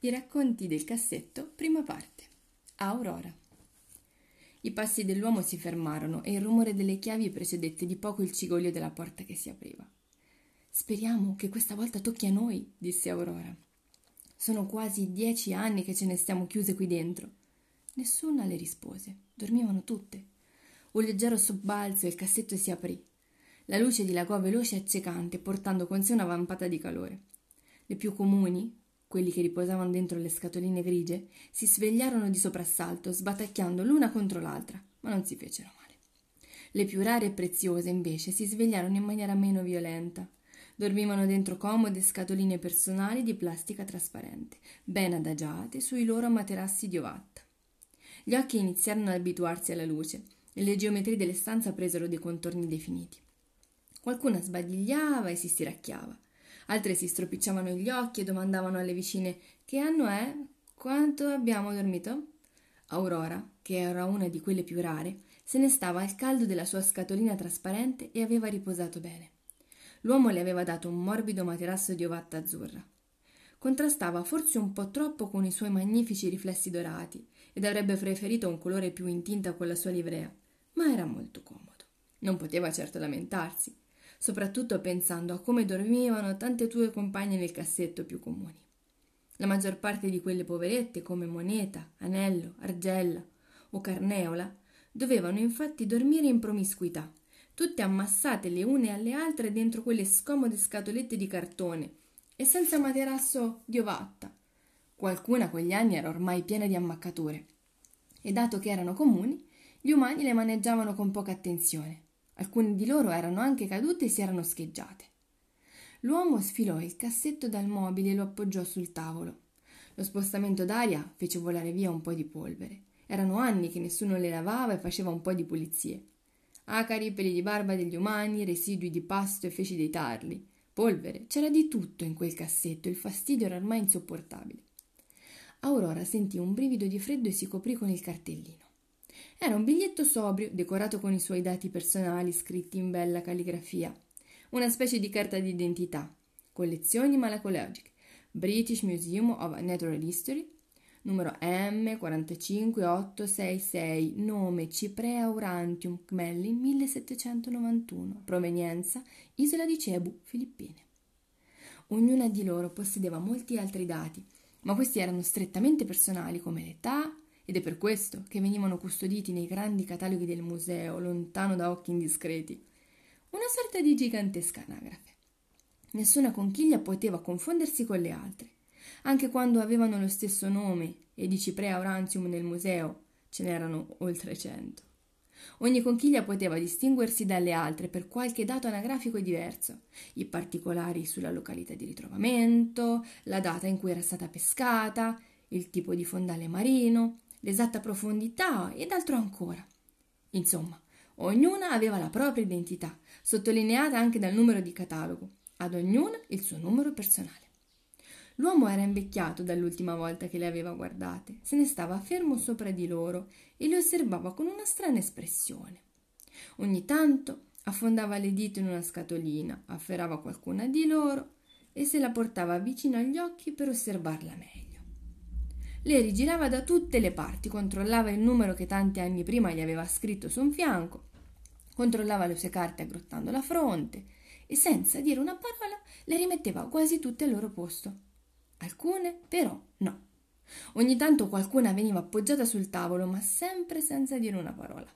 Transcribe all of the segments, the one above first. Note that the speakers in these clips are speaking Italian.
I racconti del cassetto, prima parte. Aurora. I passi dell'uomo si fermarono e il rumore delle chiavi precedette di poco il cigolio della porta che si apriva. Speriamo che questa volta tocchi a noi, disse Aurora. Sono quasi dieci anni che ce ne stiamo chiuse qui dentro. Nessuna le rispose. Dormivano tutte. Un leggero sobbalzo e il cassetto si aprì. La luce dilagò veloce e accecante, portando con sé una vampata di calore. Le più comuni, quelli che riposavano dentro le scatoline grigie, si svegliarono di soprassalto, sbatacchiando l'una contro l'altra, ma non si fecero male. Le più rare e preziose, invece, si svegliarono in maniera meno violenta. Dormivano dentro comode scatoline personali di plastica trasparente, ben adagiate sui loro materassi di ovatta. Gli occhi iniziarono ad abituarsi alla luce e le geometrie delle stanze presero dei contorni definiti. Qualcuna sbadigliava e si stiracchiava altre si stropicciavano gli occhi e domandavano alle vicine che anno è? Quanto abbiamo dormito? Aurora, che era una di quelle più rare, se ne stava al caldo della sua scatolina trasparente e aveva riposato bene. L'uomo le aveva dato un morbido materasso di ovatta azzurra. Contrastava forse un po' troppo con i suoi magnifici riflessi dorati ed avrebbe preferito un colore più in tinta con la sua livrea, ma era molto comodo. Non poteva certo lamentarsi soprattutto pensando a come dormivano tante tue compagne nel cassetto più comuni. La maggior parte di quelle poverette, come Moneta, Anello, Argella o Carneola, dovevano infatti dormire in promiscuità, tutte ammassate le une alle altre dentro quelle scomode scatolette di cartone e senza materasso di ovatta. Qualcuna a quegli anni era ormai piena di ammaccature, e dato che erano comuni, gli umani le maneggiavano con poca attenzione. Alcune di loro erano anche cadute e si erano scheggiate. L'uomo sfilò il cassetto dal mobile e lo appoggiò sul tavolo. Lo spostamento d'aria fece volare via un po' di polvere. Erano anni che nessuno le lavava e faceva un po' di pulizie. Acari, peli di barba degli umani, residui di pasto e feci dei tarli. Polvere, c'era di tutto in quel cassetto, il fastidio era ormai insopportabile. Aurora sentì un brivido di freddo e si coprì con il cartellino. Era un biglietto sobrio, decorato con i suoi dati personali scritti in bella calligrafia. Una specie di carta d'identità. Collezioni malacologiche. British Museum of Natural History. Numero M45866. Nome Ciprea aurantium Kmellin 1791. Provenienza Isola di Cebu, Filippine. Ognuna di loro possedeva molti altri dati, ma questi erano strettamente personali come l'età, ed è per questo che venivano custoditi nei grandi cataloghi del museo, lontano da occhi indiscreti. Una sorta di gigantesca anagrafe. Nessuna conchiglia poteva confondersi con le altre. Anche quando avevano lo stesso nome e di Ciprea aurantium nel museo ce n'erano oltre cento. Ogni conchiglia poteva distinguersi dalle altre per qualche dato anagrafico diverso, i particolari sulla località di ritrovamento, la data in cui era stata pescata, il tipo di fondale marino, l'esatta profondità ed altro ancora. Insomma, ognuna aveva la propria identità, sottolineata anche dal numero di catalogo, ad ognuna il suo numero personale. L'uomo era invecchiato dall'ultima volta che le aveva guardate, se ne stava fermo sopra di loro e le osservava con una strana espressione. Ogni tanto affondava le dita in una scatolina, afferrava qualcuna di loro e se la portava vicino agli occhi per osservarla meglio. Le rigirava da tutte le parti, controllava il numero che tanti anni prima gli aveva scritto su un fianco, controllava le sue carte aggrottando la fronte e senza dire una parola le rimetteva quasi tutte al loro posto. Alcune però no. Ogni tanto qualcuna veniva appoggiata sul tavolo, ma sempre senza dire una parola.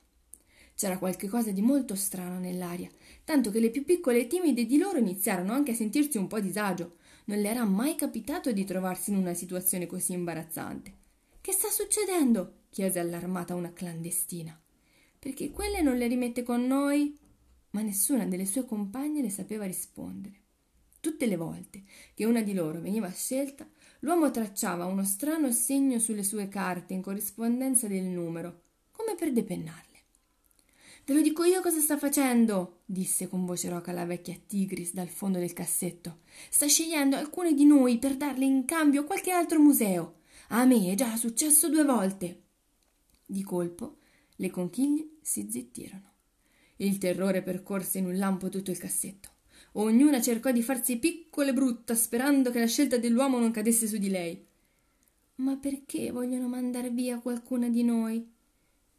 C'era qualche cosa di molto strano nell'aria, tanto che le più piccole e timide di loro iniziarono anche a sentirsi un po' a disagio, non le era mai capitato di trovarsi in una situazione così imbarazzante. Che sta succedendo? chiese allarmata una clandestina. Perché quelle non le rimette con noi? Ma nessuna delle sue compagne le sapeva rispondere. Tutte le volte che una di loro veniva scelta, l'uomo tracciava uno strano segno sulle sue carte in corrispondenza del numero, come per depennarle. Ve lo dico io cosa sta facendo, disse con voce roca la vecchia Tigris dal fondo del cassetto. Sta scegliendo alcune di noi per darle in cambio a qualche altro museo. A me è già successo due volte. Di colpo le conchiglie si zittirono. Il terrore percorse in un lampo tutto il cassetto. Ognuna cercò di farsi piccola e brutta, sperando che la scelta dell'uomo non cadesse su di lei. Ma perché vogliono mandar via qualcuna di noi?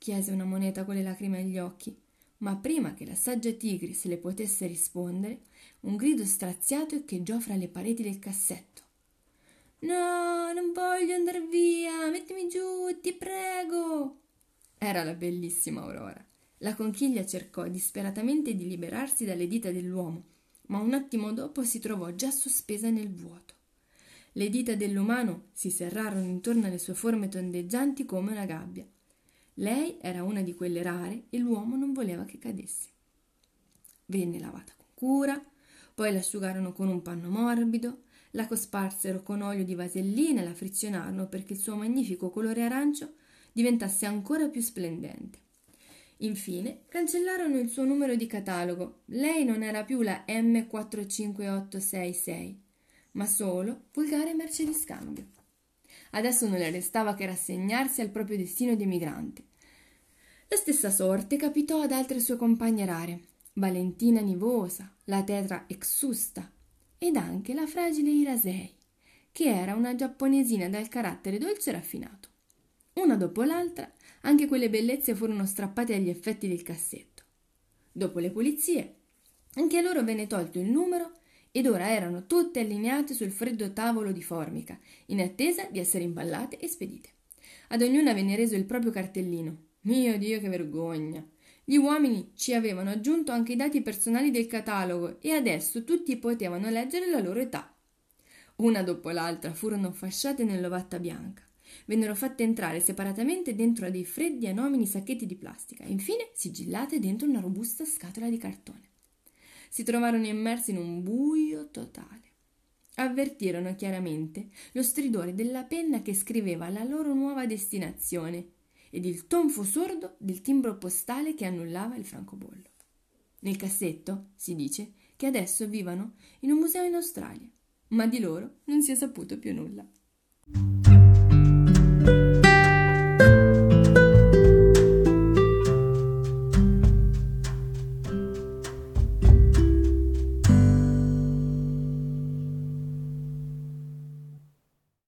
Chiese una moneta con le lacrime agli occhi, ma prima che la saggia Tigris le potesse rispondere, un grido straziato echeggiò fra le pareti del cassetto. No, non voglio andar via, mettimi giù, ti prego. Era la bellissima Aurora. La conchiglia cercò disperatamente di liberarsi dalle dita dell'uomo, ma un attimo dopo si trovò già sospesa nel vuoto. Le dita dell'umano si serrarono intorno alle sue forme tondeggianti come una gabbia. Lei era una di quelle rare e l'uomo non voleva che cadesse. Venne lavata con cura, poi l'asciugarono con un panno morbido, la cosparsero con olio di vasellina e la frizionarono perché il suo magnifico colore arancio diventasse ancora più splendente. Infine cancellarono il suo numero di catalogo. Lei non era più la M45866, ma solo volgare merce di scambio. Adesso non le restava che rassegnarsi al proprio destino di emigrante. La stessa sorte capitò ad altre sue compagne rare, Valentina Nivosa, la tetra Exusta, ed anche la fragile Irasei, che era una giapponesina dal carattere dolce e raffinato. Una dopo l'altra, anche quelle bellezze furono strappate agli effetti del cassetto. Dopo le pulizie, anche a loro venne tolto il numero ed ora erano tutte allineate sul freddo tavolo di formica, in attesa di essere imballate e spedite. Ad ognuna venne reso il proprio cartellino. Mio Dio, che vergogna! Gli uomini ci avevano aggiunto anche i dati personali del catalogo e adesso tutti potevano leggere la loro età. Una dopo l'altra furono fasciate nell'ovatta bianca. Vennero fatte entrare separatamente dentro a dei freddi anomini sacchetti di plastica e infine sigillate dentro una robusta scatola di cartone. Si trovarono immersi in un buio totale. Avvertirono chiaramente lo stridore della penna che scriveva la loro nuova destinazione ed il tonfo sordo del timbro postale che annullava il francobollo. Nel cassetto si dice che adesso vivano in un museo in Australia, ma di loro non si è saputo più nulla.